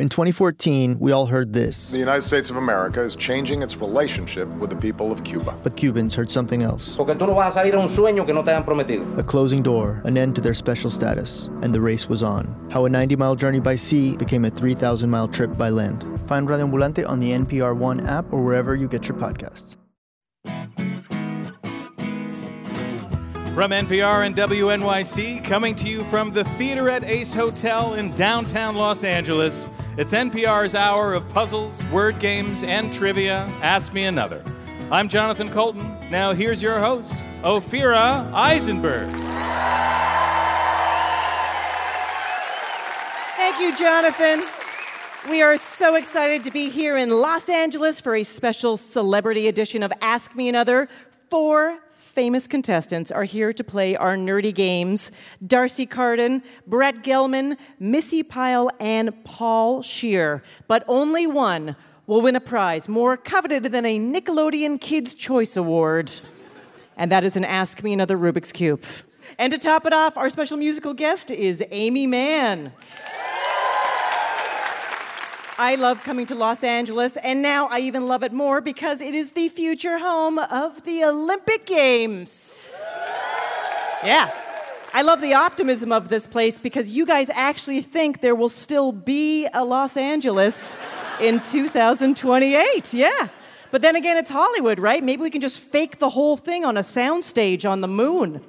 In 2014, we all heard this. The United States of America is changing its relationship with the people of Cuba. But Cubans heard something else. Porque tú no vas a salir a un sueño que no te han prometido. A closing door, an end to their special status, and the race was on. How a 90 mile journey by sea became a 3,000 mile trip by land. Find Radio Ambulante on the NPR One app or wherever you get your podcasts. From NPR and WNYC, coming to you from the Theater at Ace Hotel in downtown Los Angeles, it's NPR's hour of puzzles, word games, and trivia. Ask Me Another. I'm Jonathan Coulton. Now, here's your host, Ophira Eisenberg. Thank you, Jonathan. We are so excited to be here in Los Angeles for a special celebrity edition of Ask Me Another. Four famous contestants are here to play our nerdy games D'Arcy Carden, Brett Gelman, Missi Pyle, and Paul Scheer. But only one will win a prize more coveted than a Nickelodeon Kids' Choice Award. And that is an Ask Me Another Rubik's Cube. And to top it off, our special musical guest is Aimee Mann. I love coming to Los Angeles, and now I even love it more because it is the future home of the Olympic Games. Yeah. I love the optimism of this place because you guys actually think there will still be a Los Angeles in 2028. Yeah. But then again, it's Hollywood, right? Maybe we can just fake the whole thing on a soundstage on the moon.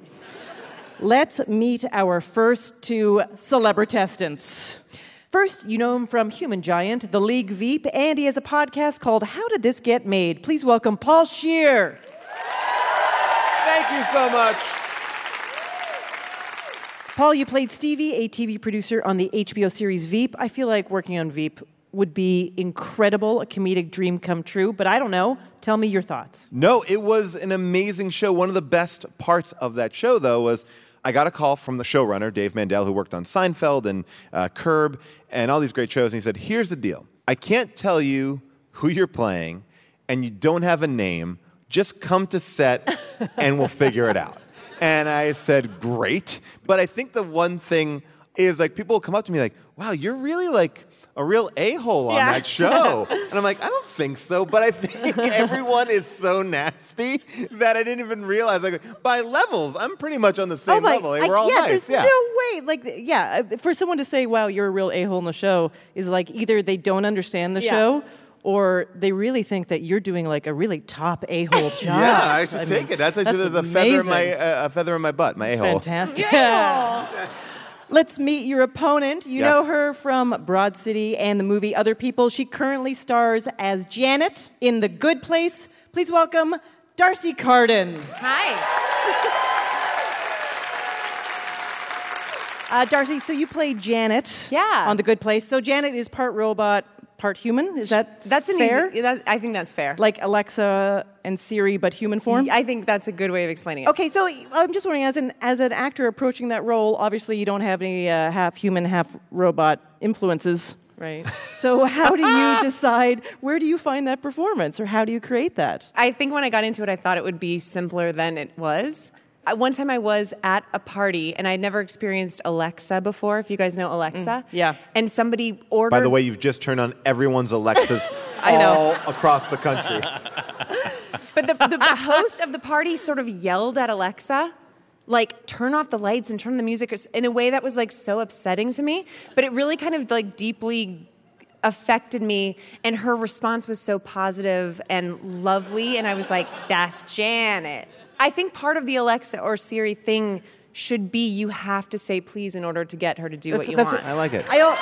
Let's meet our first two celebritestants. First, you know him from Human Giant, The League Veep, and he has a podcast called How Did This Get Made? Please welcome Paul Scheer. Thank you so much. Paul, you played Stevie, a TV producer on the HBO series Veep. I feel like working on Veep would be incredible, a comedic dream come true, but I don't know. Tell me your thoughts. No, it was an amazing show. One of the best parts of that show, though, was I got a call from the showrunner, Dave Mandel, who worked on Seinfeld and uh, Curb and all these great shows. And he said, Here's the deal I can't tell you who you're playing, and you don't have a name. Just come to set and we'll figure it out. And I said, Great. But I think the one thing is like people come up to me like, Wow, you're really like a real a hole on Yeah. that show. and I'm like, I don't think so, but I think everyone is so nasty that I didn't even realize. Like, by levels, I'm pretty much on the same level. They I- were all yeah, nice. there's yeah. no way. Like, yeah, uh, for someone to say, "Wow, you're a real a-hole in the show," is like either they don't understand the Yeah. show, or they really think that you're doing like a really top a-hole job. yeah, I should I take mean, it. That's, actually that's the feather in my uh, a feather in my butt, my a It's hole. fantastic. Let's meet your opponent. You know her from Broad City and the movie Other People. She currently stars as Janet in The Good Place. Please welcome D'Arcy Carden. Hi. Uh, Darcy, so you play Janet Yeah. on The Good Place. So Janet is part robot, part human. Is that That's an fair? easy. That, I think that's fair. like Alexa and Siri, but human form? I think that's a good way of explaining it. Okay, so I'm just wondering, as an as an actor approaching that role, obviously you don't have any uh, half human, half robot influences. Right. So how do you decide? Where do you find that performance, or how do you create that? I think when I got into it, I thought it would be simpler than it was. I- One time I was at a party and I'd never experienced Alexa before, if you guys know Alexa. Mm, yeah. And somebody ordered. By the way, you've just turned on everyone's Alexas I know. all across the country. But the, the host of the party sort of yelled at Alexa, like, turn off the lights and turn the music in a way that was like so upsetting to me. But it really kind of like deeply affected me. And her response was so positive and lovely. And I was like, that's Janet. I think part of the Alexa or Siri thing should be you have to say please in order to get her to do what you want. I like it. I al-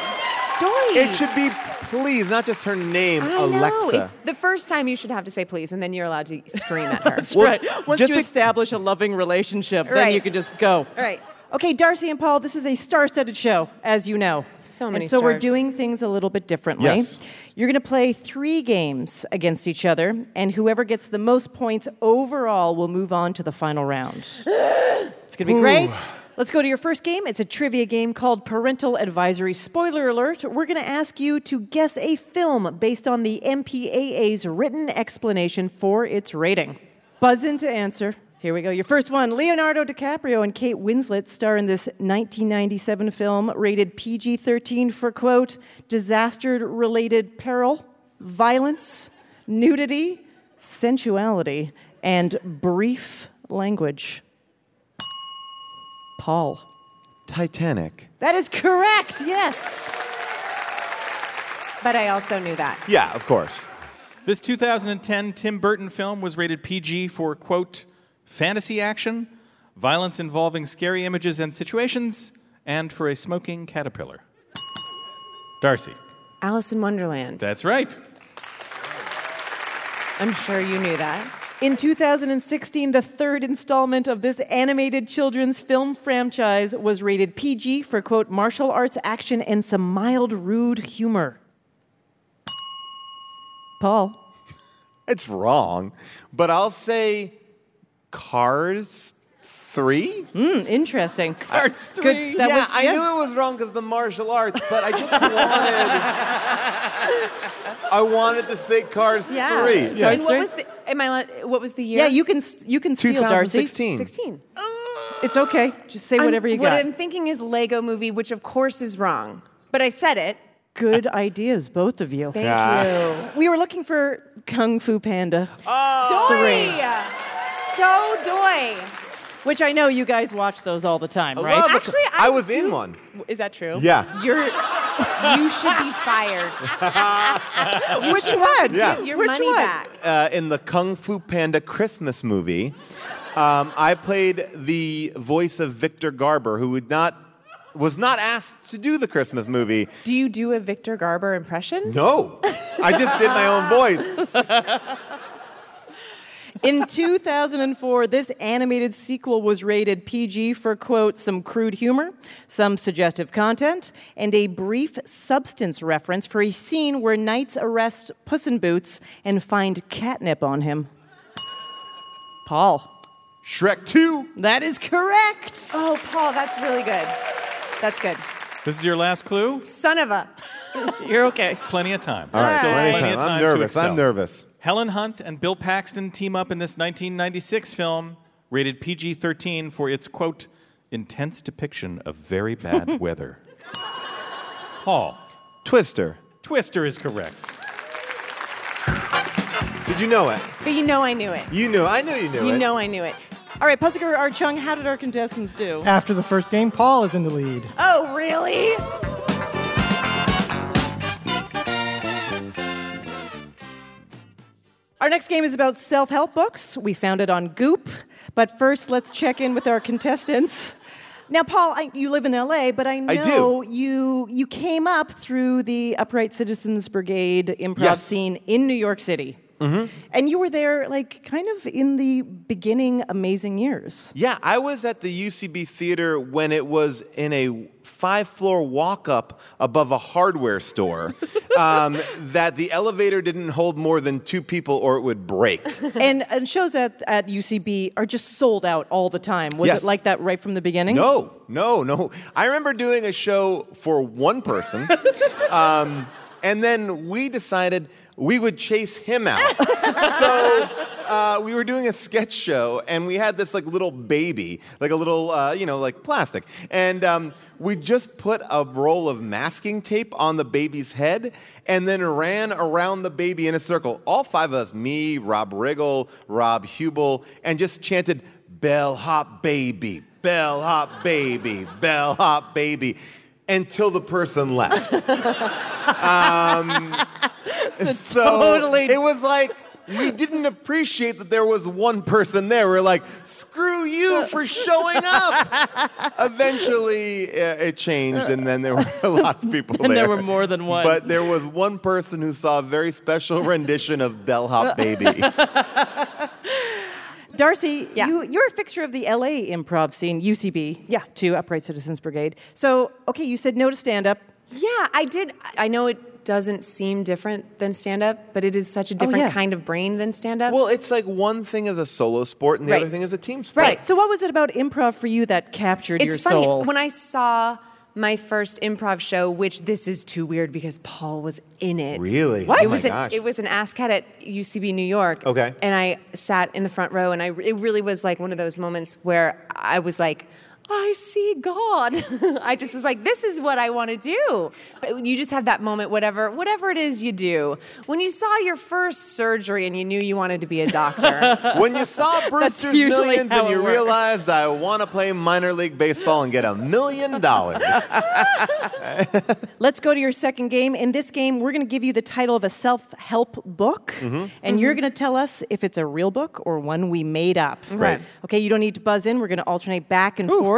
Dory. It should be please, not just her name, I know. Alexa. It's the first time you should have to say please, and then you're allowed to scream at her. That's Well, right. Once just you be- establish a loving relationship, then Right. you can just go. Right. Okay, Darcy and Paul, this is a star-studded show, as you know. So many and so we're doing things a little bit differently. Yes. You're going to play three games against each other, and whoever gets the most points overall will move on to the final round. It's going to be great. Let's go to your first game. It's a trivia game called Parental Advisory. Spoiler alert, we're going to ask you to guess a film based on the MPAA's written explanation for its rating. Buzz in to answer. Here we go. Your first one Leonardo DiCaprio and Kate Winslet star in this 1997 film rated PG 13 for, quote, disaster related peril, violence, nudity, sensuality, and brief language. Paul. Titanic. That is correct, yes. But I also knew that. Yeah, of course. This 2010 Tim Burton film was rated PG for, quote, fantasy action, violence involving scary images and situations, and for a smoking caterpillar. Darcy. Alice in Wonderland. That's right. I'm sure you knew that. In 2016, the third installment of this animated children's film franchise was rated PG for, quote, martial arts action and some mild, rude humor. Paul. It's wrong, but I'll say Cars 3? Hmm, interesting. Cars 3. Good. That yeah, was, I knew it was wrong because the martial arts, but I just wanted. I wanted to say Cars Yeah. 3. Yeah. And what was the? Am I? What was the year? Yeah, you can you can steal Darcy. 2016. 16. It's okay. Just say whatever I'm- you got. what. I'm thinking is Lego Movie, which of course is wrong. But I said it. Good ideas, both of you. Thank Yeah. you. We were looking for Kung Fu Panda, Doy. So doy. which I know you guys watch those all the time, right? love it. Actually, I, I was in one. Is that true? Yeah. You're. You should be fired. Which one? Yeah. Give your Which money one? back. Uh, in the Kung Fu Panda Christmas movie, um, I played the voice of Victor Garber, who would not was not asked to do the Christmas movie. Do you do a Victor Garber impression? No, I just did my own voice. In 2004, this animated sequel was rated PG for, quote, some crude humor, some suggestive content, and a brief substance reference for a scene where knights arrest Puss in Boots and find catnip on him. Paul. Shrek 2. That is correct. Oh, Paul, that's really good. That's good. This is your last clue? Son of a. You're okay. Plenty of time. All right, Still plenty of plenty time. of time I'm nervous. I'm nervous. Helen Hunt and Bill Paxton team up in this 1996 film, rated PG 13 for its, quote, intense depiction of very bad weather. Paul. Twister. Twister is correct. Did you know it? But you know I knew it. You knew. I knew you knew You it. know I knew it. All right, puzzle guru Art Chung, how did our contestants do? After the first game, Paul is in the lead. Oh, really? Our next game is about self help books. We found it on Goop. But first, let's check in with our contestants. Now, Paul, I, you live in LA, but I I do. know you you came up through the Upright Citizens Brigade improv Yes. scene in New York City. And you were there, like, kind of in the beginning amazing years. Yeah, I was at the UCB theater when it was in a five floor walk up above a hardware store um, that the elevator didn't hold more than two people or it would break. and, and shows at, at UCB are just sold out all the time. Was Yes. it like that right from the beginning? No, no, no. I remember doing a show for one person, um, and then we decided we would chase him out. so uh, we were doing a sketch show, and we had this like little baby, like a little, uh, you know, like plastic, and. Um, we just put a roll of masking tape on the baby's head and then ran around the baby in a circle. All five of us, me, Rob Riggle, Rob Huebel, and just chanted, Bellhop baby, bellhop baby, bellhop baby, until the person left. um, so totally- it was like we didn't appreciate that there was one person there. We're like, screw you for showing up. Eventually, uh, it changed, and then there were a lot of people And there. there were more than one. But there was one person who saw a very special rendition of Bellhop Baby. Darcy, Yeah. you, you're a fixture of the LA improv scene, UCB, Yeah. to Upright Citizens Brigade. So, okay, you said no to stand up. Yeah, I did. I know it doesn't seem different than stand up, but it is such a oh, different yeah. kind of brain than stand up. well, it's like one thing is a solo sport, and the Right. other thing is a team sport. Right. So, what was it about improv for you that captured it's your funny soul? when I saw my first improv show, which this is too weird because Paul was in it. Really? What? Oh it my was an, gosh. it was an ASSSSCAT at UCB New York. Okay. And I sat in the front row, and I it really was like one of those moments where I was like. I see God. I just was like, this is what I want to do. But you just have that moment, whatever, whatever it is you do. When you saw your first surgery and you knew you wanted to be a doctor. When you saw Brewster's Millions and you works. realized I want to play minor league baseball and get a million dollars. Let's go to your second game. In this game, we're going to give you the title of a self help book, Mm-hmm. and you're going to tell us if it's a real book or one we made up. Right. Okay, you don't need to buzz in. We're going to alternate back and forth.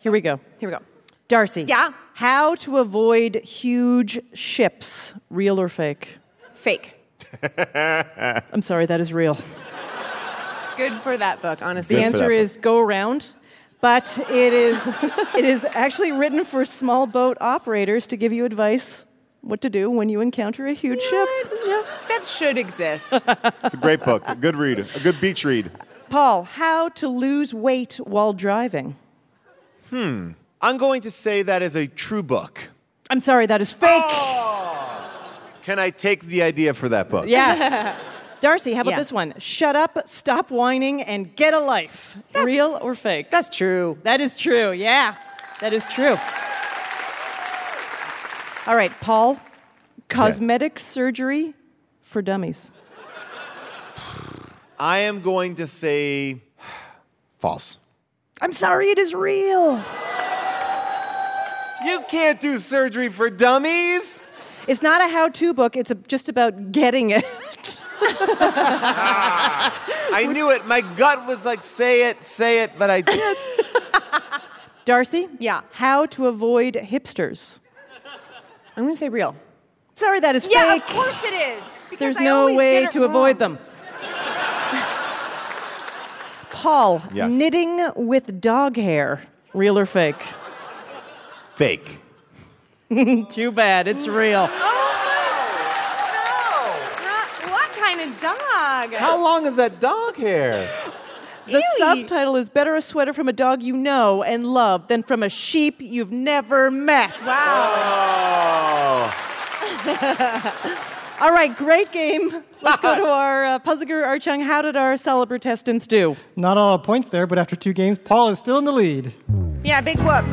Here we go. Here we go. Darcy. Yeah? How to avoid huge ships, real or fake? Fake. I'm sorry, that is real. Good for that book, honestly. The Good for answer that is go around, but it is it is actually written for small boat operators to give you advice what to do when you encounter a huge ship. Yeah. That should exist. It's a great book, a good read, a good beach read. Paul, how to lose weight while driving? Hmm. I'm going to say that is a true book. I'm sorry, that is fake. Oh! Can I take the idea for that book? Yeah. Darcy, how about Yeah. this one? Shut up, stop whining, and get a life. Real or fake? That's true. That is true, yeah. That is true. All right, Paul, cosmetic surgery for dummies. I am going to say false. I'm sorry, it is real. You can't do surgery for dummies. It's not a how to book, it's a, just about getting it. I knew it. My gut was like, say it, say it, but I Darcy? Yeah. How to avoid hipsters. I'm going to say real. Sorry, that is Yeah, fake. of course it is. because There's I no way get it to avoid them. Paul, Yes. knitting with dog hair. Real or fake? fake. Too bad, it's real. Oh, Not- what kind of dog? How long is that dog hair? The Ewy. subtitle is Better a sweater from a dog you know and love than from a sheep you've never met. Wow. Oh. All right, great game. Let's go to our uh, puzzle guru, Art Chung. How did our celebratestants do? Not all our points there, but after two games, Paul is still in the lead. Yeah, big whoop.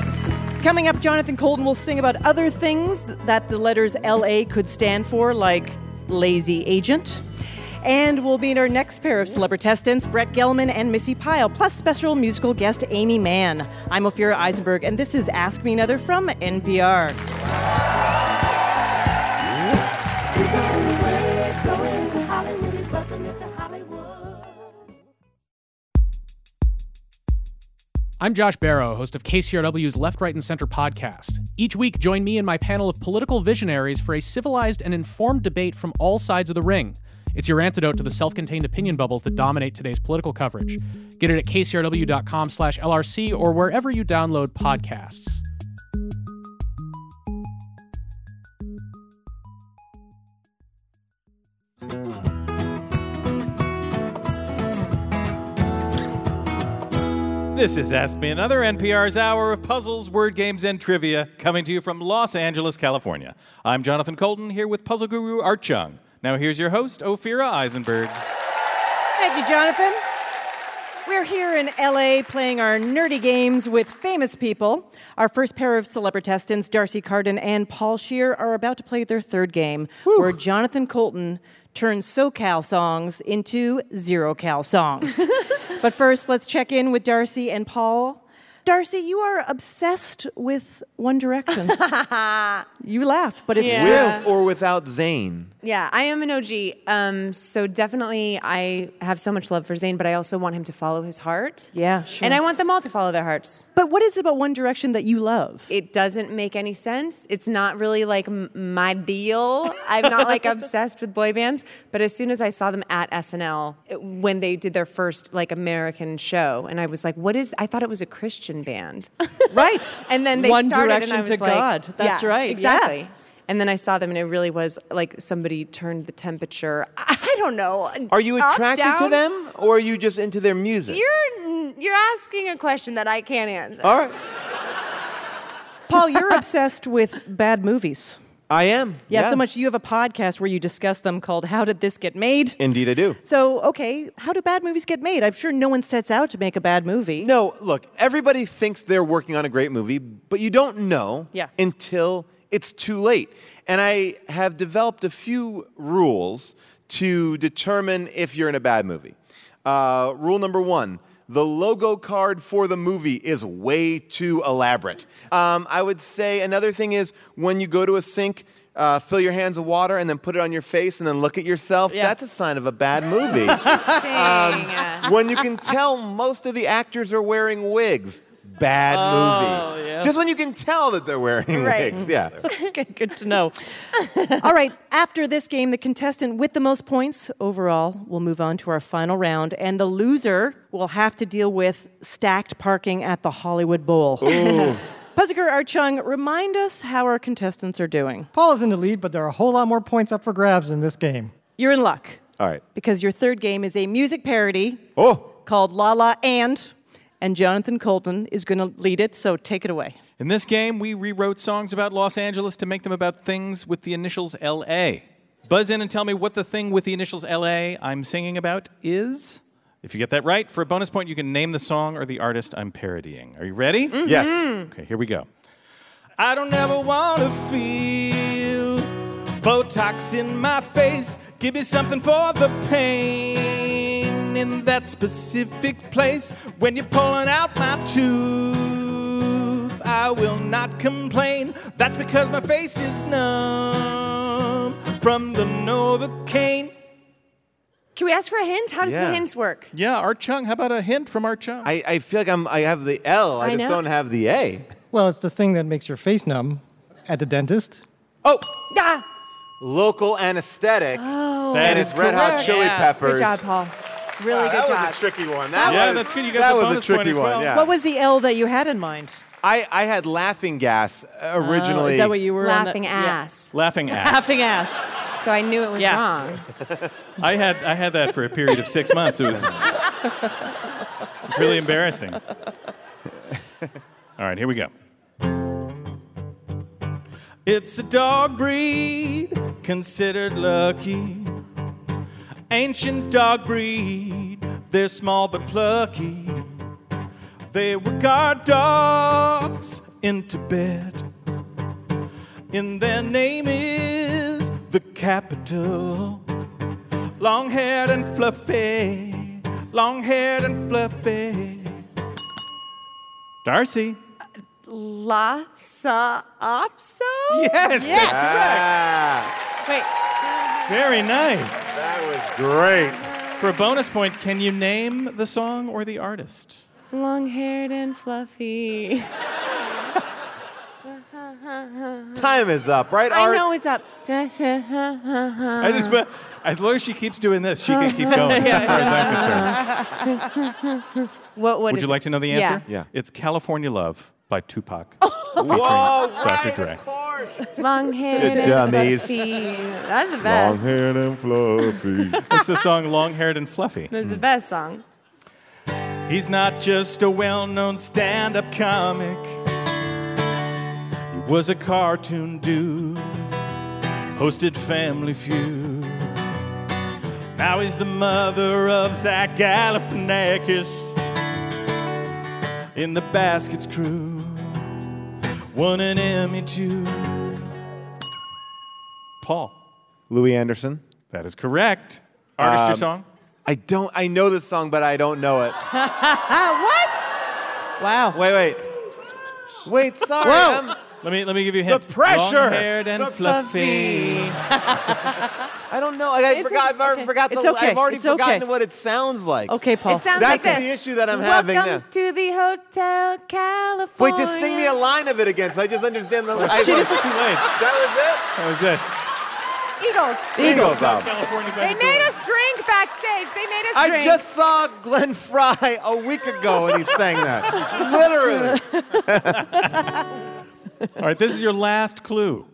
Coming up, Jonathan Coulton will sing about other things that the letters LA could stand for, like lazy agent. And we'll meet our next pair of celebratestants, Brett Gelman and Missi Pyle, plus special musical guest Aimee Mann. I'm Ophira Eisenberg, and this is Ask Me Another from NPR. I'm Josh Barro, host of KCRW's Left, Right, and Center podcast. Each week, join me and my panel of political visionaries for a civilized and informed debate from all sides of the ring. It's your antidote to the self-contained opinion bubbles that dominate today's political coverage. Get it at kcrw.com slash LRC or wherever you download podcasts. This is Ask Me Another, NPR's hour of puzzles, word games, and trivia, coming to you from Los Angeles, California. I'm Jonathan Coulton, here with puzzle guru Art Chung. Now here's your host, Ophira Eisenberg. Thank you, Jonathan. We're here in LA playing our nerdy games with famous people. Our first pair of celebrity celebritestants, D'Arcy Carden and Paul Scheer, are about to play their third game, where Jonathan Coulton turns SoCal songs into Zero Cal songs. but first, let's check in with Darcy and Paul. Darcy, you are obsessed with One Direction. you laugh, but it's Yeah. With or without Zayn? Yeah, I am an OG. Um, so definitely, I have so much love for Zayn, but I also want him to follow his heart. Yeah, sure. And I want them all to follow their hearts. but what is it about One Direction that you love? It doesn't make any sense. It's not really like m- my deal. I'm not like obsessed with boy bands. But as soon as I saw them at SNL it- when they did their first like American show, and I was like, "What is?" I thought it was a Christian band. right. And then they One started, Direction and I was to like, God. That's yeah, right. exactly. Yeah. And then I saw them, and it really was like somebody turned the temperature. I don't know. Are you up, attracted to them or are you just into their music? You're you're asking a question that I can't answer. All right. Paul, you're obsessed with bad movies. I am. Yeah, so much you have a podcast where you discuss them called How Did This Get Made? Indeed, I do. So, okay, how do bad movies get made? I'm sure no one sets out to make a bad movie. No, look, everybody thinks they're working on a great movie, but you don't know Yeah. until it's too late. And I have developed a few rules to determine if you're in a bad movie. Uh, rule number one the logo card for the movie is way too elaborate. Um, I would say another thing is when you go to a sink, uh, fill your hands with water and then put it on your face and then look at yourself. Yeah. That's a sign of a bad movie. Interesting. when you can tell most of the actors are wearing wigs. Bad oh, movie. yeah. Just when you can tell that they're wearing Right. wigs. Yeah. okay, good to know. All right, after this game, the contestant with the most points overall will move on to our final round, and the loser will have to deal with stacked parking at the Hollywood Bowl. puzzle guru Art Chung, remind us how our contestants are doing. Paul is in the lead, but there are a whole lot more points up for grabs in this game. You're in luck All right. because your third game is a music parody Oh. called La La And, and Jonathan Coulton is going to lead it, so take it away. In this game, we rewrote songs about Los Angeles to make them about things with the initials LA. Buzz in and tell me what the thing with the initials LA I'm singing about is. If you get that right, for a bonus point, you can name the song or the artist I'm parodying. Are you ready? Mm-hmm. Yes. Okay, here we go. I don't ever want to feel Botox in my face. Give me something for the pain in that specific place. When you're pulling out my tooth, I will not complain. That's because my face is numb from the Novocaine. Can we ask for a hint? How does Yeah. the hints work? Yeah, Art Chung. How about a hint from Art Chung? I, I feel like I'm, I have the L, I, I just know. don't have the A. Well, it's the thing that makes your face numb at the dentist. Oh, Ah, local anesthetic. Oh. and it's Red Hot Chili Yeah. Peppers. good job, Paul. Really Ah, good that job. was a tricky one. That Yeah, was, that's good. You got that the was bonus a tricky one. well. Yeah. What was the L that you had in mind? I, I had laughing gas uh, originally. Oh, is that what you were on the- Laughing yeah. ass. Laughing ass. Laughing ass. So I knew it was Yeah. wrong. I had I had that for a period of six months. It was, it was really embarrassing. All right, here we go. It's a dog breed considered lucky. Ancient dog breed, they're small but plucky. They were guard dogs in Tibet. And their name is the capital. Long haired and fluffy. Long haired and fluffy. Darcy. La Sa Opso? Yes, Yes. Ah, Wait. Very nice. that was great. For a bonus point, can you name the song or the artist? Long haired and fluffy. Time is up, right, I Art? know it's up. I just, as long as she keeps doing this, she can keep going. as far as I'm concerned. What, what Would you it? like to know the answer? Yeah. It's California Love by Tupac. Whoa, Dr. right, Dre. Of course. Long haired You and dummies. fluffy. That's the best. Long haired and fluffy. It's the song Long Haired and Fluffy. That's the best song. He's not just a well known stand up comic, he was a cartoon dude, hosted Family Feud. Now he's the mother of Zach Galifianakis in the Baskets crew. Won an Emmy too. Paul, Louie Anderson. that is correct. Artist, your Um, song? I don't. I know this song, but I don't know it. what? Wow. Wait, wait, wait. Sorry, Whoa. I'm, Let me let me give you a hint. The pressure. Long-haired and The fluffy. I don't know. I, I forgot. Okay. I've already forgot the. Okay. I've already It's okay. forgotten what it sounds like. Okay, Paul. It sounds That's like the issue that I'm Welcome having now. to the Hotel California. Wait, just sing me a line of it again, so I just understand the. I, It's too late. that That was it. That was it. Eagles Eagles California They made us drink backstage. They made us I drink. just saw Glenn Frey a week ago, and he sang that. Literally. All right, this is your last clue.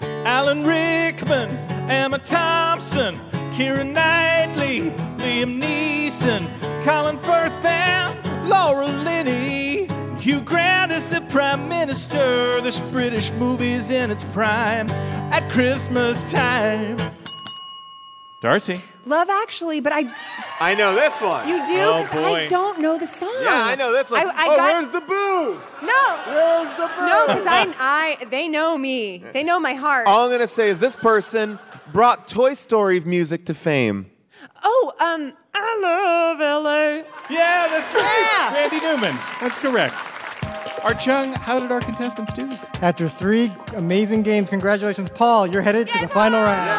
Alan Rickman, Emma Thompson, Keira Knightley, Liam Neeson, Colin Firth, and Laura Linney. Hugh Grant is the prime minister. This British movie's in its prime at Christmas time. Darcy. Love Actually, but I I know this one. you do Oh, 'cause boy. I don't know the song. yeah, I know this one. I, I oh, got where's the booze? no, Where's the booze? no, because I, I, they know me. They know my heart. All I'm gonna say is this person brought Toy Story music to fame. Oh, um, I love LA. Yeah, that's right. Yeah. Randy Newman. That's correct. Art Chung, how did our contestants do? After three amazing games, congratulations, Paul. You're headed to the final round.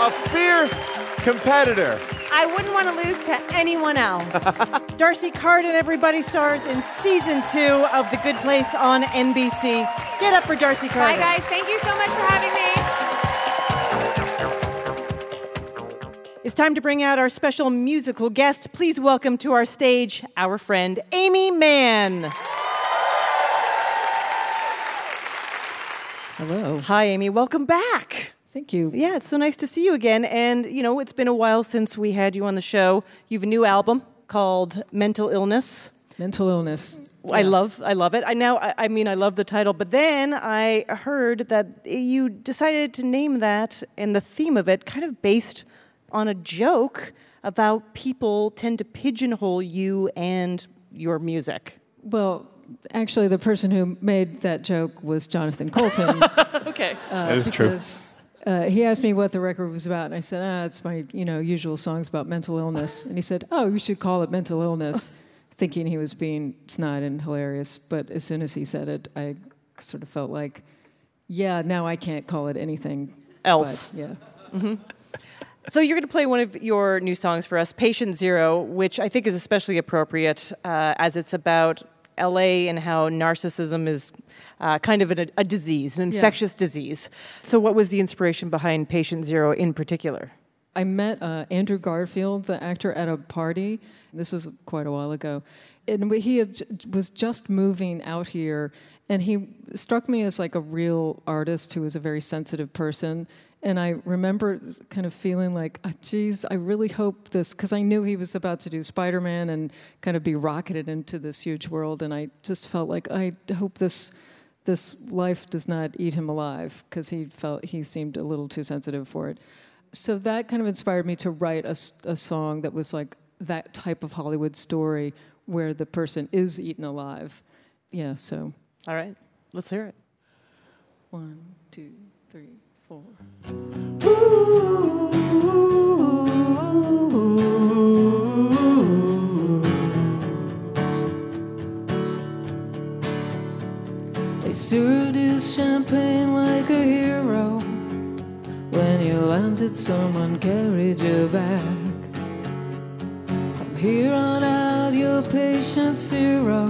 A fierce competitor. I wouldn't want to lose to anyone else. D'Arcy Carden, everybody stars in season two of The Good Place on NBC. Get up for Darcy Bye, Hi, guys. Thank you so much for having me. It's time to bring out our special musical guest. Please welcome to our stage our friend Aimee Mann. Hello. Hi, Amy. Welcome back. Thank you. Yeah, it's so nice to see you again. And, you know, it's been a while since we had you on the show. You have a new album called Mental Illness. Mental illness. I Yeah. love, I love it. I now, I, I mean, I love the title. But then I heard that you decided to name that and the theme of it kind of based on a joke about people tend to pigeonhole you and your music. Well, actually, the person who made that joke was Jonathan Coulton. Okay. uh, That is true. Uh, he asked me what the record was about, and I said, "Ah, it's my you know usual songs about mental illness." And he said, "Oh, you should call it mental illness," thinking he was being snide and hilarious. But as soon as he said it, I sort of felt like, "Yeah, now I can't call it anything Else. But, yeah. So you're going to play one of your new songs for us, Patient Zero, which I think is especially appropriate uh, as it's about LA and how narcissism is uh, kind of an, a disease, an Yeah. infectious disease. So what was the inspiration behind Patient Zero in particular? I met uh, Andrew Garfield, the actor, at a party. This was quite a while ago. And he had, was just moving out here, and he struck me as like a real artist who was a very sensitive person. And I remember kind of feeling like, oh, geez, I really hope this, because I knew he was about to do Spider Man and kind of be rocketed into this huge world. And I just felt like, I hope this this life does not eat him alive because he felt he seemed a little too sensitive for it. So that kind of inspired me to write a song that was like that type of Hollywood story where the person is eaten alive. Yeah, so All right, let's hear it. one, two, three, They served his champagne like a hero. When you landed, someone carried you back. From here on out, you're patient zero.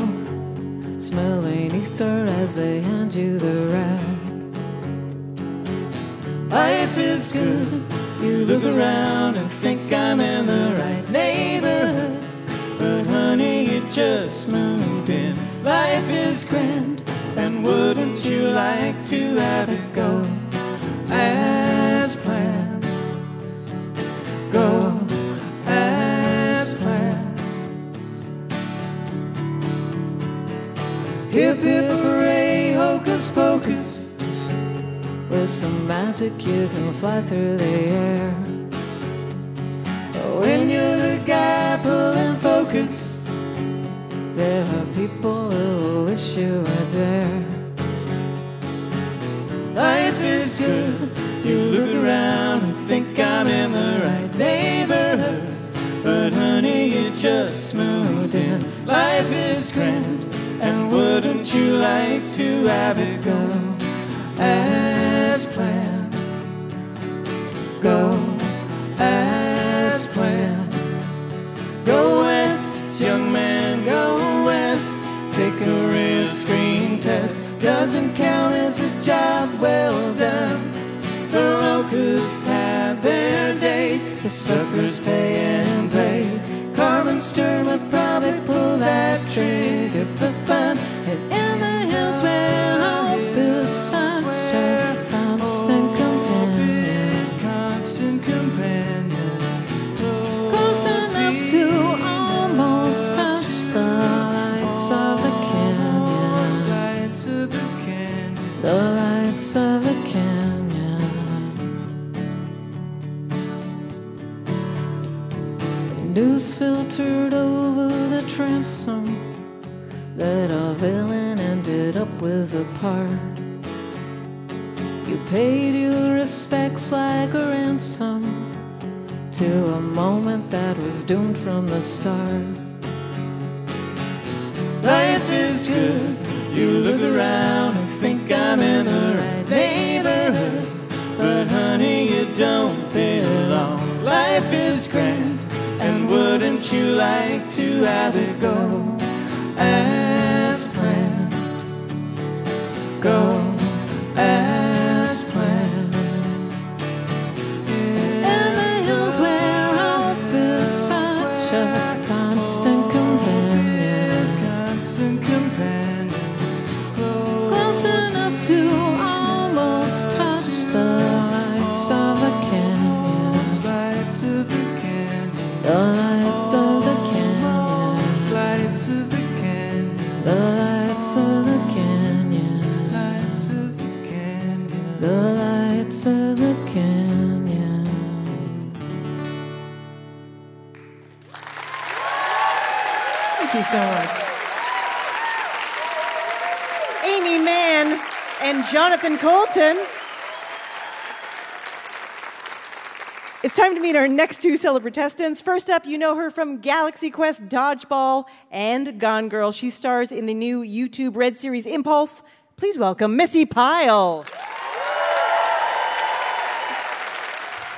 Smelling ether as they hand you the rack. Life is good. You look around and think I'm in the right neighborhood. But honey, you just moved in. Life is grand. And wouldn't you like to have it go as planned? Go as planned. Hip hip hooray, hocus pocus. With some magic, you can fly through the air. When you're the guy pulling focus, there are people who wish you were there. Life is good. You look around and think I'm in the right neighborhood. But honey, you just moved in. Life is grand. And wouldn't you like to have it go as planned? Jonathan Coulton. It's time to meet our next two celebritestants. First up, you know her from Galaxy Quest, Dodgeball, and Gone Girl. She stars in the new YouTube Red series Impulse. Please welcome Missi Pyle.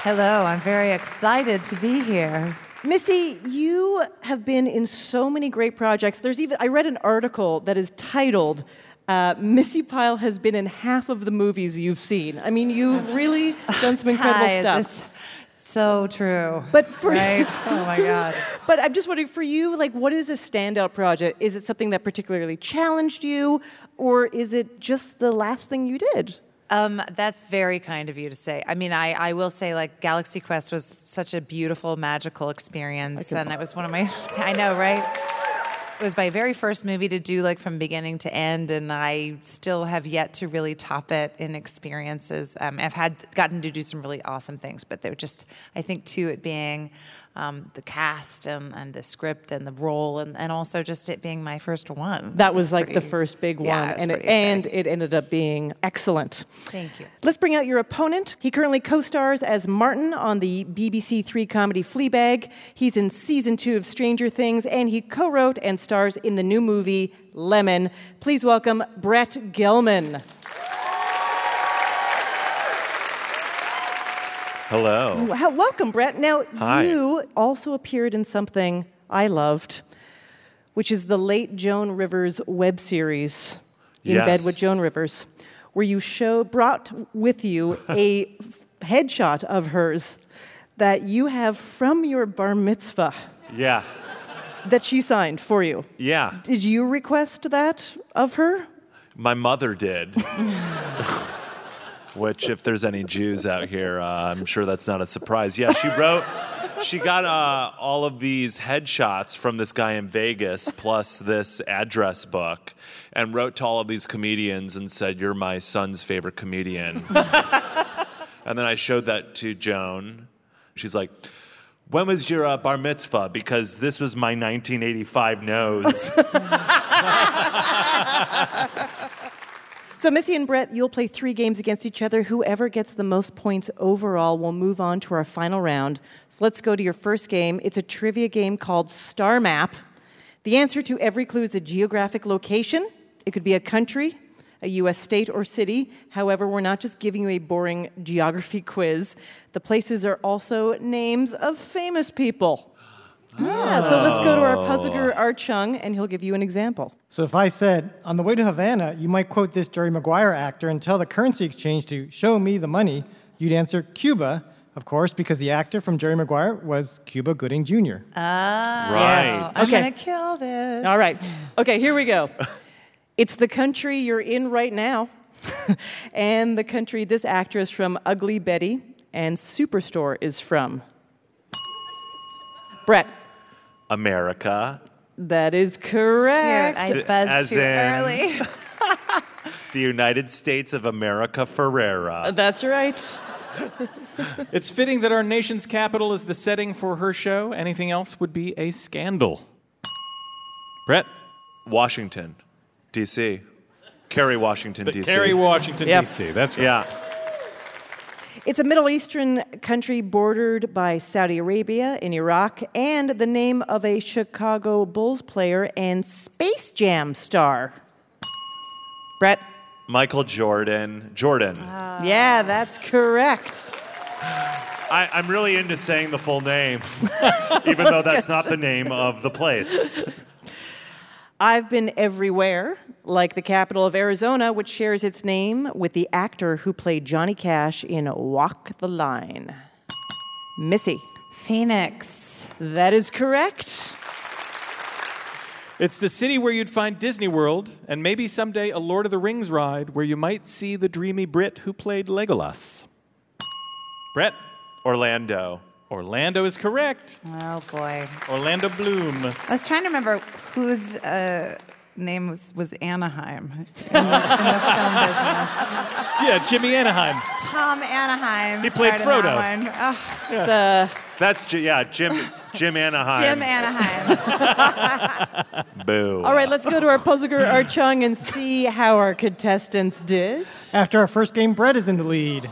Hello, I'm very excited to be here. Missy, you have been in so many great projects. There's even I read an article that is titled uh, "Missi Pyle has been in half of the movies you've seen." I mean, you've really done some incredible Guys, stuff. so true. But for right? Oh my God. But I'm just wondering, for you, like, what is a standout project? Is it something that particularly challenged you, or is it just the last thing you did? Um, that's very kind of you to say. I mean, I, I will say, like, Galaxy Quest was such a beautiful, magical experience. And it was one of my, I know, right? It was my very first movie to do, like, from beginning to end. And I still have yet to really top it in experiences. Um, I've had gotten to do some really awesome things, but they're just, I think, too, it being um, the cast and, and the script and the role, and, and also just it being my first one. That was It's like the first big yeah, one, it's and it, and it ended up being excellent. Thank you. Let's bring out your opponent. He currently co stars as Martin on the BBC Three comedy Fleabag. He's in season two of Stranger Things, and he co wrote and stars in the new movie Lemon. Please welcome Brett Gelman. Hello. Well, welcome, Brett. Now, Hi. you also appeared in something I loved, which is the late Joan Rivers web series, In Bed with Joan Rivers, where you show brought with you a headshot of hers that you have from your bar mitzvah Yeah. that she signed for you. Yeah. Did you request that of her? My mother did. Which, if there's any Jews out here, uh, I'm sure that's not a surprise. Yeah, she wrote, she got uh, all of these headshots from this guy in Vegas, plus this address book, and wrote to all of these comedians and said, You're my son's favorite comedian. and then I showed that to Joan. She's like, when was your uh, bar mitzvah? Because this was my 1985 nose. So, Missy and Brett, you'll play three games against each other. Whoever gets the most points overall will move on to our final round. So, let's go to your first game. It's a trivia game called Star Map. The answer to every clue is a geographic location. It could be a country, a U.S. state, or city. However, we're not just giving you a boring geography quiz. The places are also names of famous people. Yeah, so let's go to our puzzle guru, Art Chung, and he'll give you an example. So if I said, on the way to Havana, you might quote this Jerry Maguire actor and tell the currency exchange to show me the money, you'd answer Cuba, of course, because the actor from Jerry Maguire was Cuba Gooding Jr. Ah, Right. I'm Okay. gonna kill this. All right. Okay, here we go. It's the country you're in right now, and the country this actress from Ugly Betty and Superstore is from. Brett, America. that is correct. Shoot, I buzzed As too in- early. The United States of America Ferrera. Uh, that's right. It's fitting that our nation's capital is the setting for her show. Anything else would be a scandal. Brett. Washington, D.C. Kerry, Washington, D.C. Kerry, Washington, Yep. D.C. That's right. Yeah. It's a Middle Eastern country bordered by Saudi Arabia and Iraq, and the name of a Chicago Bulls player and Space Jam star. Brett. Michael Jordan. Jordan. Ah. yeah, that's correct. I, I'm really into saying the full name, even though that's not the name of the place. I've been everywhere, like the capital of Arizona, which shares its name with the actor who played Johnny Cash in Walk the Line. Missi. Phoenix. That is correct. It's the city where you'd find Disney World, and maybe someday a Lord of the Rings ride where you might see the dreamy Brit who played Legolas. Brett. Orlando. Orlando is correct. Oh boy. Orlando Bloom. I was trying to remember whose uh, name was, was Anaheim in the, in the film business. Yeah, Jimmy Anaheim. Tom Anaheim. He played starred in Frodo. that one. Oh, It's, uh, That's J- yeah, Jim Jim Anaheim. Jim Anaheim. Boo. all right, let's go to our puzzle guru, Art Chung, and see how our contestants did. After our first game, Brett is in the lead.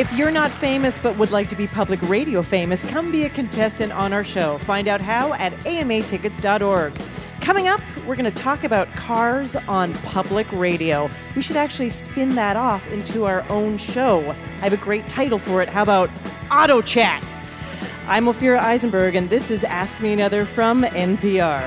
If you're not famous but would like to be public radio famous, come be a contestant on our show. Find out how at amatickets.org. Coming up, we're going to talk about cars on public radio. We should actually spin that off into our own show. I have a great title for it. How about Auto Chat? I'm Ophira Eisenberg, and this is Ask Me Another from NPR.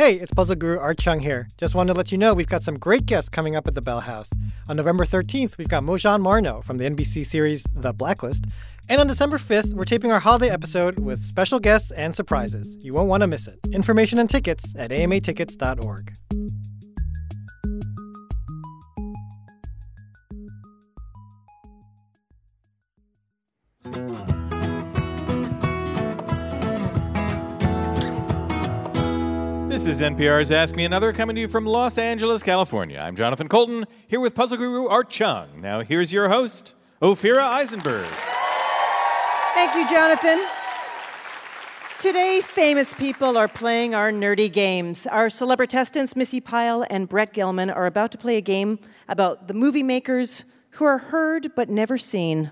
Hey, it's Puzzle Guru Art Chung here. Just wanted to let you know we've got some great guests coming up at the Bell House. On November 13th, we've got Mozhan Marnò from the NBC series The Blacklist. And on December 5th, we're taping our holiday episode with special guests and surprises. You won't want to miss it. Information and tickets at amatickets.org. This is NPR's Ask Me Another, coming to you from Los Angeles, California. I'm Jonathan Coulton, here with puzzle guru Art Chung. Now, here's your host, Ophira Eisenberg. Thank you, Jonathan. Today, famous people are playing our nerdy games. Our celebritestants, Missi Pyle and Brett Gelman, are about to play a game about the movie makers who are heard but never seen.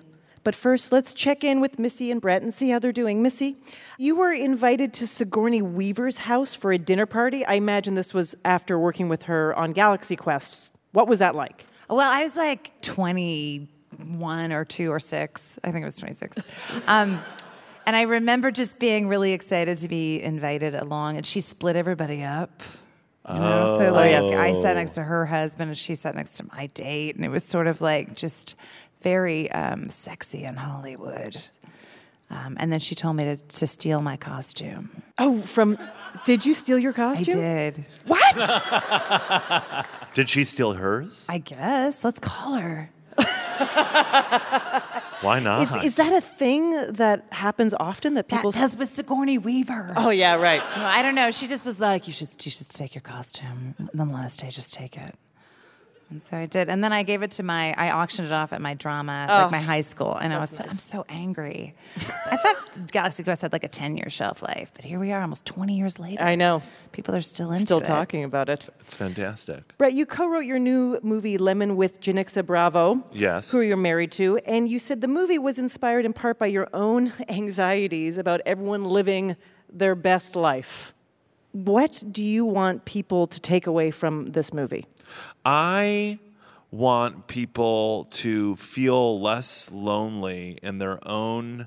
But first, let's check in with Missi and Brett and see how they're doing. Missi, you were invited to Sigourney Weaver's house for a dinner party. I imagine this was after working with her on Galaxy Quests. What was that like? Well, I was like 21 or 2 or 6. I think it was 26. Um, and I remember just being really excited to be invited along, and she split everybody up. You know? So, like, I sat next to her husband, and she sat next to my date, and it was sort of like just very um, sexy in Hollywood. Um, and then she told me to, to steal my costume. Oh, from. Did you steal your costume? I did. What? Did she steal hers? I guess. Let's call her. Why not? Is, is that a thing that happens often that people That does with Sigourney Weaver. Oh yeah, right. No, I don't know. She just was like, you should, you should take your costume. And then the last day, just take it. And so I did. And then I gave it to my, I auctioned it off at my drama, Oh, like my high school. And I was, nice. I'm so angry. I thought Galaxy Quest had like a 10 year shelf life, but here we are almost 20 years later. I know. People are still into Still it. talking about it. It's fantastic. Brett, you co-wrote your new movie Lemon with Janicza Bravo. Yes. Who you're married to, and you said the movie was inspired in part by your own anxieties about everyone living their best life. What do you want people to take away from this movie? I want people to feel less lonely in their own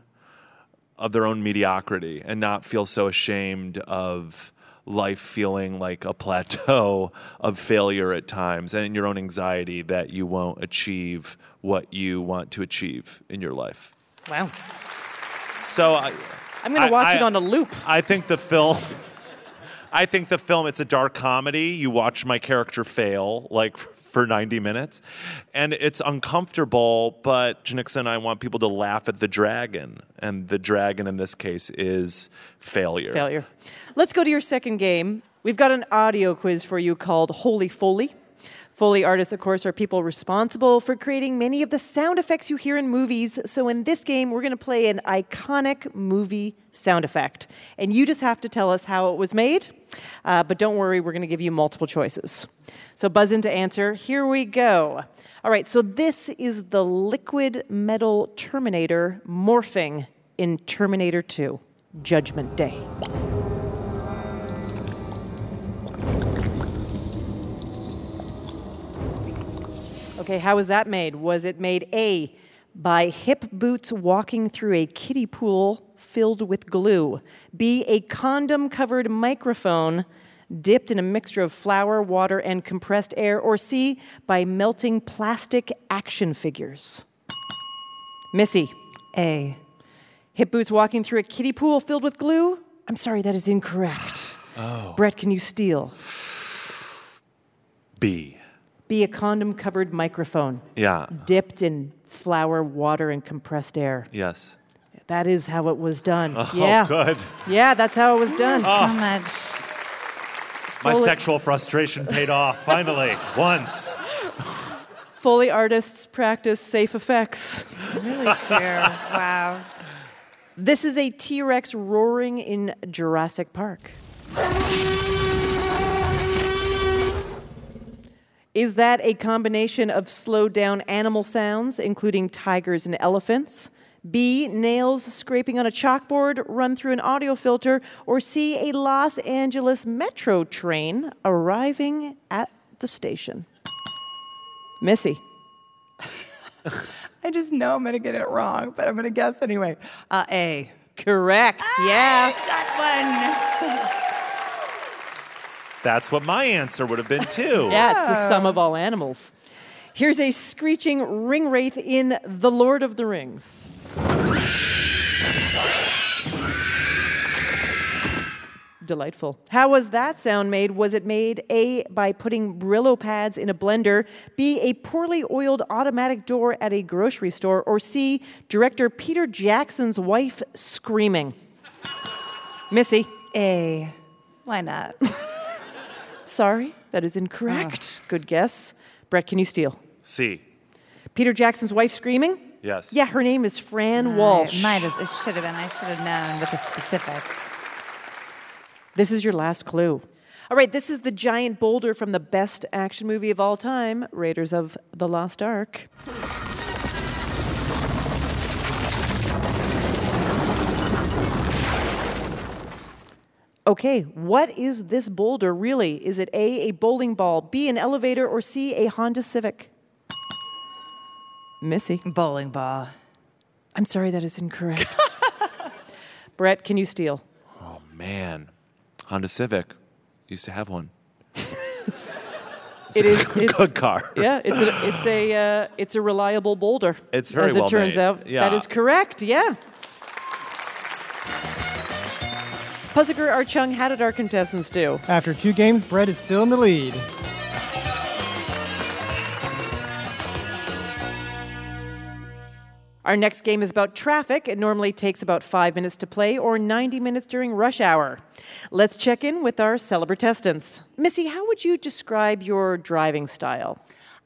of their own mediocrity and not feel so ashamed of life feeling like a plateau of failure at times and your own anxiety that you won't achieve what you want to achieve in your life. Wow. So I, I'm going to watch I- it on a loop. I think the film. I think the film. It's a dark comedy. You watch my character fail like for 90 minutes. And it's uncomfortable, but Nixon, I want people to laugh at the dragon. And the dragon in this case is failure. Failure. Let's go to your second game. We've got an audio quiz for you called Holy Foley. Foley artists, of course, are people responsible for creating many of the sound effects you hear in movies. So in this game, we're going to play an iconic movie sound effect. And you just have to tell us how it was made. Uh, but don't worry, we're going to give you multiple choices. So buzz in to answer. Here we go. All right, so this is the liquid metal Terminator morphing in Terminator 2 Judgment Day. Okay, how was that made? Was it made A, by hip boots walking through a kiddie pool filled with glue? B, a condom covered microphone dipped in a mixture of flour, water, and compressed air? Or C, by melting plastic action figures? Missi. A. Hip boots walking through a kiddie pool filled with glue? I'm sorry, that is incorrect. Oh. Brett, can you steal? B. Be a condom covered microphone Yeah. dipped in flour, water, and compressed air. Yes. That is how it was done. Oh, yeah. good. Yeah, that's how it was done. So much. My Fully- sexual frustration paid off, finally, once. Foley artists practice safe effects. Really too. wow. This is a T Rex roaring in Jurassic Park. Is that a combination of slowed down animal sounds, including tigers and elephants? B, nails scraping on a chalkboard run through an audio filter? Or C, a Los Angeles metro train arriving at the station? Missi. I just know I'm going to get it wrong, but I'm going to guess anyway. Uh, A. Correct. Yeah. That That's what my answer would have been too. Yeah, it's the sum of all animals. Here's a screeching ring wraith in The Lord of the Rings. Delightful. How was that sound made? Was it made A, by putting Brillo pads in a blender, B, a poorly oiled automatic door at a grocery store, or C, director Peter Jackson's wife screaming? Missi. A. Why not? Sorry, that is incorrect. Ah. Good guess. Brett, can you steal? C. Peter Jackson's wife screaming? Yes. Yeah, her name is Fran Right. Walsh. Might as, it should have been. I should have known with the specifics. This is your last clue. All right, this is the giant boulder from the best action movie of all time, Raiders of the Lost Ark. Okay, what is this boulder really? Is it A, a bowling ball, B, an elevator, or C, a Honda Civic? Missi. Bowling ball. I'm sorry, that is incorrect. Brett, can you steal? Oh man, Honda Civic. Used to have one. It's It a is- good, it's- good car. Yeah, it's a it's a uh, it's a reliable boulder. It's very as it well turns made. out. Yeah. That is correct. Yeah. Puziker, Art Chung, how did our contestants do? After two games, Brett is still in the lead. Our next game is about traffic. It normally takes about five minutes to play or 90 minutes during rush hour. Let's check in with our celebritestants. Missi, how would you describe your driving style?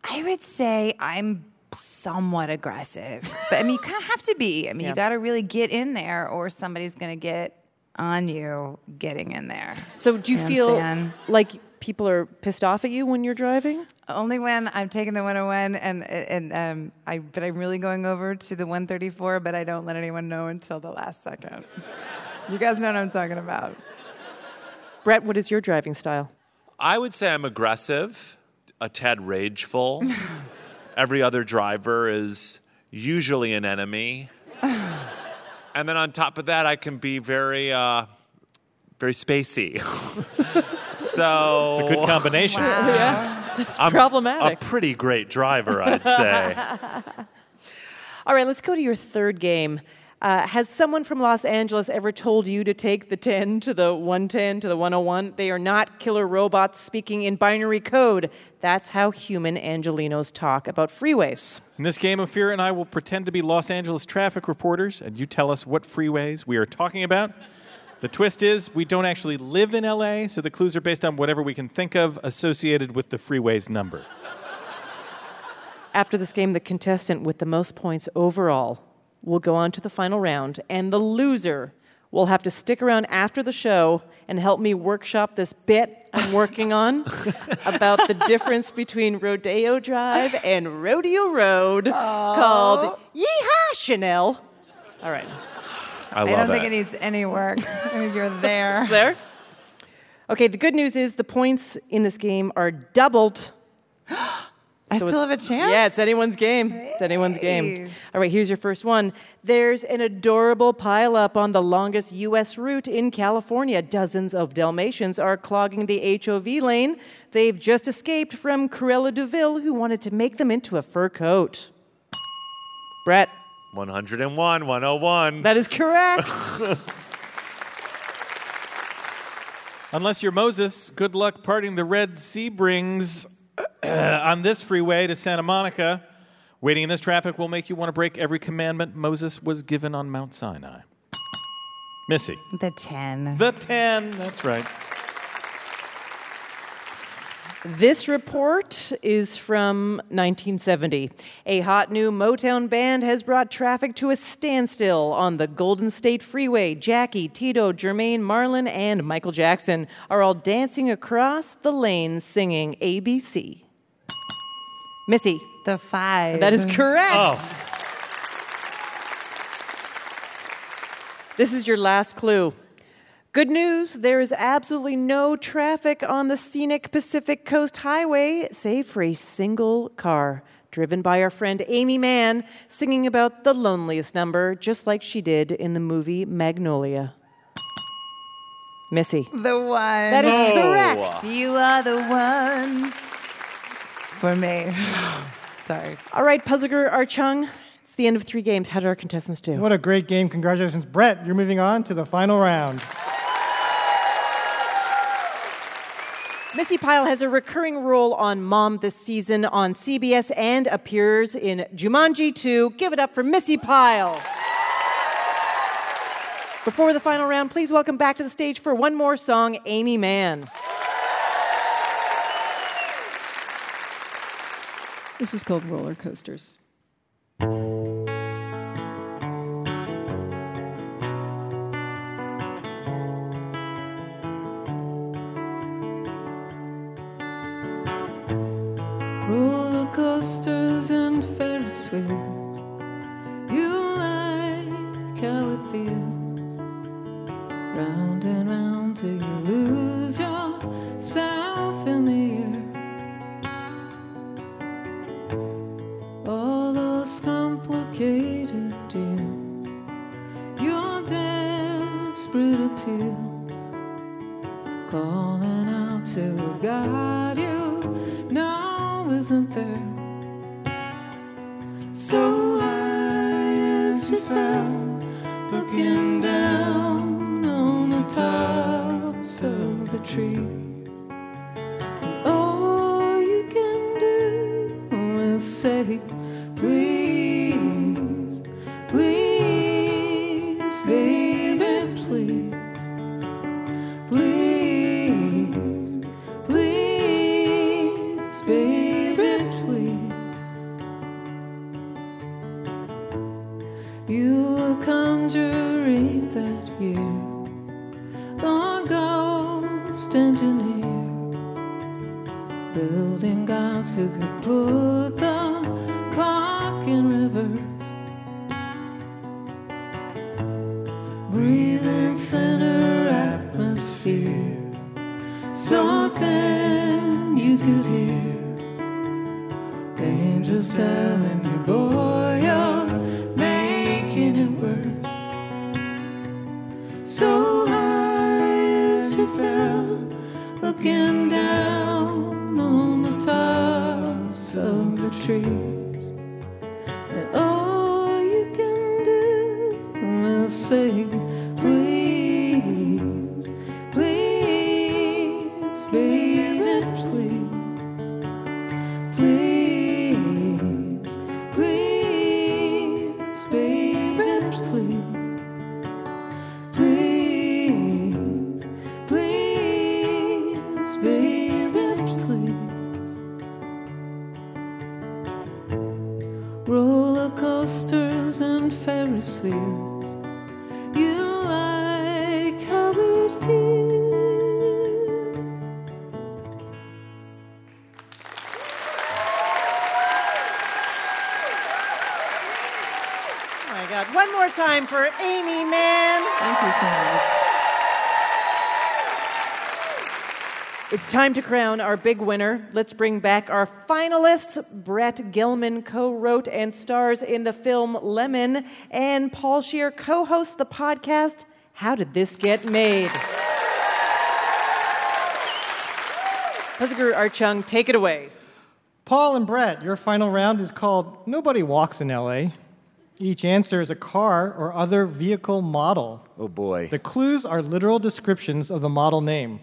I would say I'm somewhat aggressive, but I mean, you kind of have to be. I mean, Yeah. you got to really get in there, or somebody's going to get on you getting in there. So, do you know feel saying? like people are pissed off at you when you're driving? Only when I'm taking the 101 and and um, I but I'm really going over to the 134, but I don't let anyone know until the last second. You guys know what I'm talking about. Brett, what is your driving style? I would say I'm aggressive, a tad rageful. Every other driver is usually an enemy. and then on top of that, I can be very, uh, very spacey. so It's a good combination. Wow. Yeah, that's I'm problematic. A pretty great driver, I'd say. All right, let's go to your third game. Uh, has someone from Los Angeles ever told you to take the 10 to the 110 to the 101? They are not killer robots speaking in binary code. That's how human Angelenos talk about freeways. In this game, Ophira and I will pretend to be Los Angeles traffic reporters, and you tell us what freeways we are talking about. The twist is we don't actually live in LA, so the clues are based on whatever we can think of associated with the freeway's number. After this game, the contestant with the most points overall will go on to the final round, and the loser will have to stick around after the show and help me workshop this bit I'm working on about the difference between Rodeo Drive and Rodeo Road called Yeehaw Chanel. All right. I I, don't it. think it needs any work. I think You're there. There? Okay, the good news is the points in this game are doubled. I So still have a chance? Yeah, it's anyone's game. It's anyone's game. All right, here's your first one. There's an adorable pileup on the longest U.S. route in California. Dozens of Dalmatians are clogging the HOV lane. They've just escaped from Cruella de Vil, who wanted to make them into a fur coat. Brett, 101, 101. that is correct. Unless you're Moses, good luck parting the Red Sea brings on this freeway to Santa Monica. Waiting in this traffic will make you want to break every commandment Moses was given on Mount Sinai. Missi. The 10. The 10, that's right. This report is from 1970. A hot new Motown band has brought traffic to a standstill on the Golden State Freeway. Jackie, Tito, Jermaine, Marlon, and Michael Jackson are all dancing across the lanes singing ABC. Missi. The 5. That is correct. Oh, This is your last clue. Good news there is absolutely no traffic on the scenic Pacific Coast Highway, save for a single car driven by our friend Aimee Mann singing about the loneliest number, just like she did in the movie Magnolia. Missi. The one. That is No. correct. You are the one for me. Sorry. All right, Puzzler Art Chung, it's the end of three games. How did our contestants do? What a great game. Congratulations, Brett. You're moving on to the final round. Missi Pyle has a recurring role on Mom this season on CBS and appears in Jumanji 2. Give it up for Missi Pyle. Before the final round, please welcome back to the stage for one more song, Aimee Mann. This is called Roller Coasters. baby, please. Roller coasters and Ferris wheels. You like how it feels. Oh my God. One more time for Aimee Mann. Thank you so much. It's time to crown our big winner. Let's bring back our finalists. Brett Gelman co wrote and stars in the film Lemon, and Paul Scheer co hosts the podcast How Did This Get Made? Puzzle Art Chung, take it away. Paul and Brett, your final round is called Nobody Walks in LA. Each answer is a car or other vehicle model. Oh boy. The clues are literal descriptions of the model name.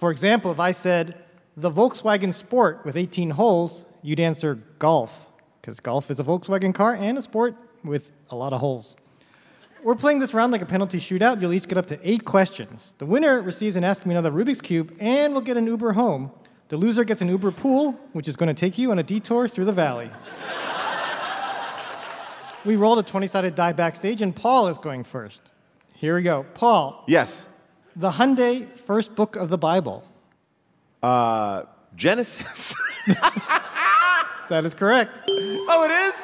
For example, if I said the Volkswagen Sport with 18 holes, you'd answer Golf, because Golf is a Volkswagen car and a sport with a lot of holes. We're playing this round like a penalty shootout. You'll each get up to eight questions. The winner receives an Ask Me Another Rubik's Cube and will get an Uber home. The loser gets an Uber pool, which is going to take you on a detour through the valley. we rolled a 20 sided die backstage, and Paul is going first. Here we go. Paul. Yes. The Hyundai first book of the Bible. Uh, Genesis. That is correct. oh, it is?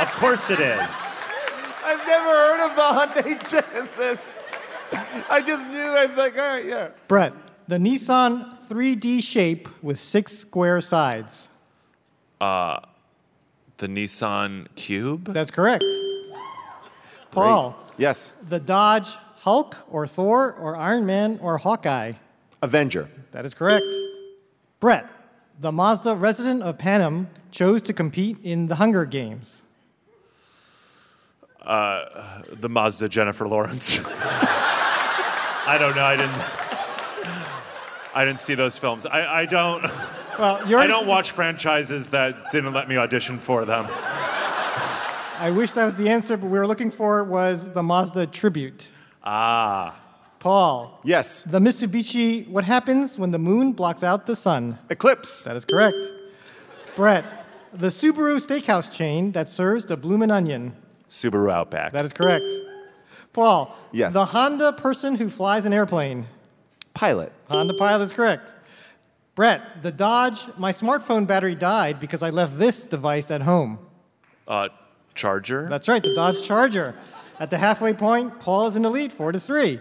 Of course it is. I've never heard of the Hyundai Genesis. I just knew. I was like, all right, yeah. Brett, the Nissan 3D shape with six square sides. Uh, the Nissan Cube. That's correct. Paul. Yes. The Dodge Hulk or Thor or Iron Man or Hawkeye. Avenger. That is correct. Brett, the Mazda resident of Panem chose to compete in the Hunger Games. Uh, the Mazda Jennifer Lawrence. I don't know. I didn't. I didn't see those films. I, I don't. Well, you're I don't watch franchises that didn't let me audition for them. I wish that was the answer, but we were looking for was the Mazda tribute. Ah. Paul. Yes. The Mitsubishi, what happens when the moon blocks out the sun? Eclipse. That is correct. Brett, the Subaru steakhouse chain that serves the bloomin' onion. Subaru Outback. That is correct. Paul. Yes. The Honda person who flies an airplane. Pilot. Honda pilot is correct. Brett, the Dodge, my smartphone battery died because I left this device at home. Uh, Charger. That's right, the Dodge Charger. At the halfway point, Paul is in the lead, four to three.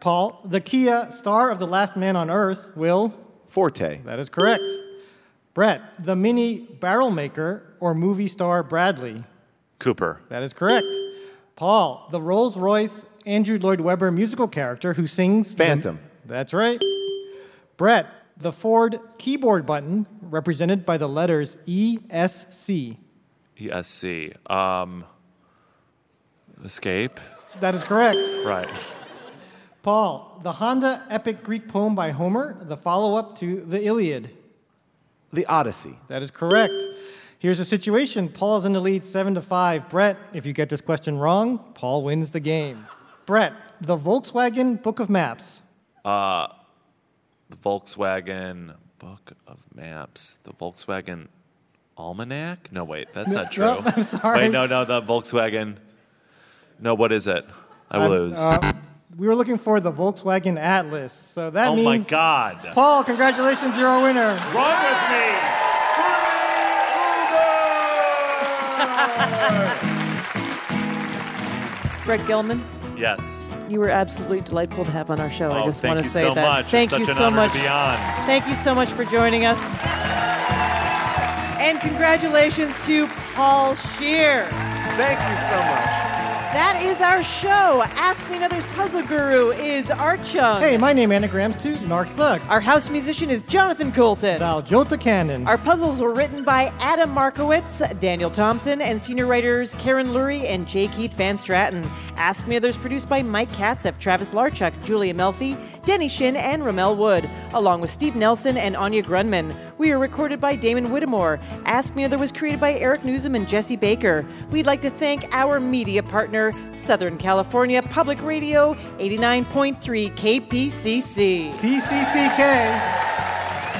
Paul, the Kia star of The Last Man on Earth, will. Forte. That is correct. Brett, the mini barrel maker or movie star Bradley. Cooper. That is correct. Paul, the Rolls Royce Andrew Lloyd Webber musical character who sings. Phantom. That's right. Brett, the Ford keyboard button represented by the letters E ESC. ESC. Um, escape. That is correct. Right. Paul, the Honda epic Greek poem by Homer, the follow up to the Iliad. The Odyssey. That is correct. Here's a situation. Paul is in the lead seven to five. Brett, if you get this question wrong, Paul wins the game. Brett, the Volkswagen Book of Maps. Uh, the Volkswagen Book of Maps. The Volkswagen Almanac? No, wait, that's No, not true. no, I'm sorry. Wait, no, no, the Volkswagen. No, what is it? I Um, lose. uh, we were looking for the Volkswagen Atlas. So that oh means. Oh my God. Paul, congratulations, you're our winner. What's wrong with me? Brett Gelman, Yes. you were absolutely delightful to have on our show. I Oh, just thank want to say that. Thank you so that. much. Thank it's you such so honor much. to be on. Thank you so much for joining us. And congratulations to Paul Scheer. Thank you so much. That is our show. Ask Me Another's puzzle guru is Art Chung. Hey, my name anagrams to Nark Thug. Our house musician is Jonathan Coulton. Val Jota Cannon. Our puzzles were written by Adam Markowitz, Daniel Thompson, and senior writers Karen Lurie and J. Keith Van Straaten. Ask Me Others produced by Mike Katzeff, Travis Larchuk, Julia Melfi, Denny Shin, and Rommel Wood, along with Steve Nelson and Anya Grundmann. We are recorded by Damon Whittemore. Ask Me Other was created by Eric Nuzum and Jesse Baker. We'd like to thank our media partner, Southern California Public Radio 89.3 KPCC. PCCK.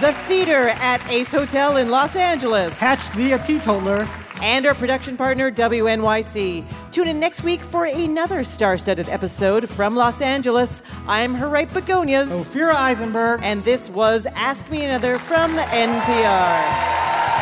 The theater at Ace Hotel in Los Angeles. Catch the teetotaler. And our production partner, WNYC. Tune in next week for another star studded episode from Los Angeles. I'm Harriet Begonias. Ophira Eisenberg. And this was Ask Me Another from NPR.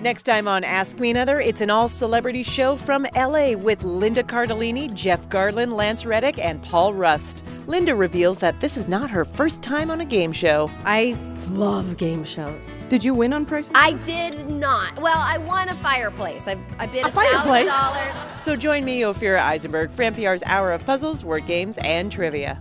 Next time on Ask Me Another, it's an all celebrity show from LA with Linda Cardellini, Jeff Garlin, Lance Reddick, and Paul Rust. Linda reveals that this is not her first time on a game show. I love game shows. Did you win on prices? I did not. Well, I won a fireplace. I, I bid A a thousand fireplace? dollars. So join me, Ophira Eisenberg, for NPR's Hour of Puzzles, Word Games, and Trivia.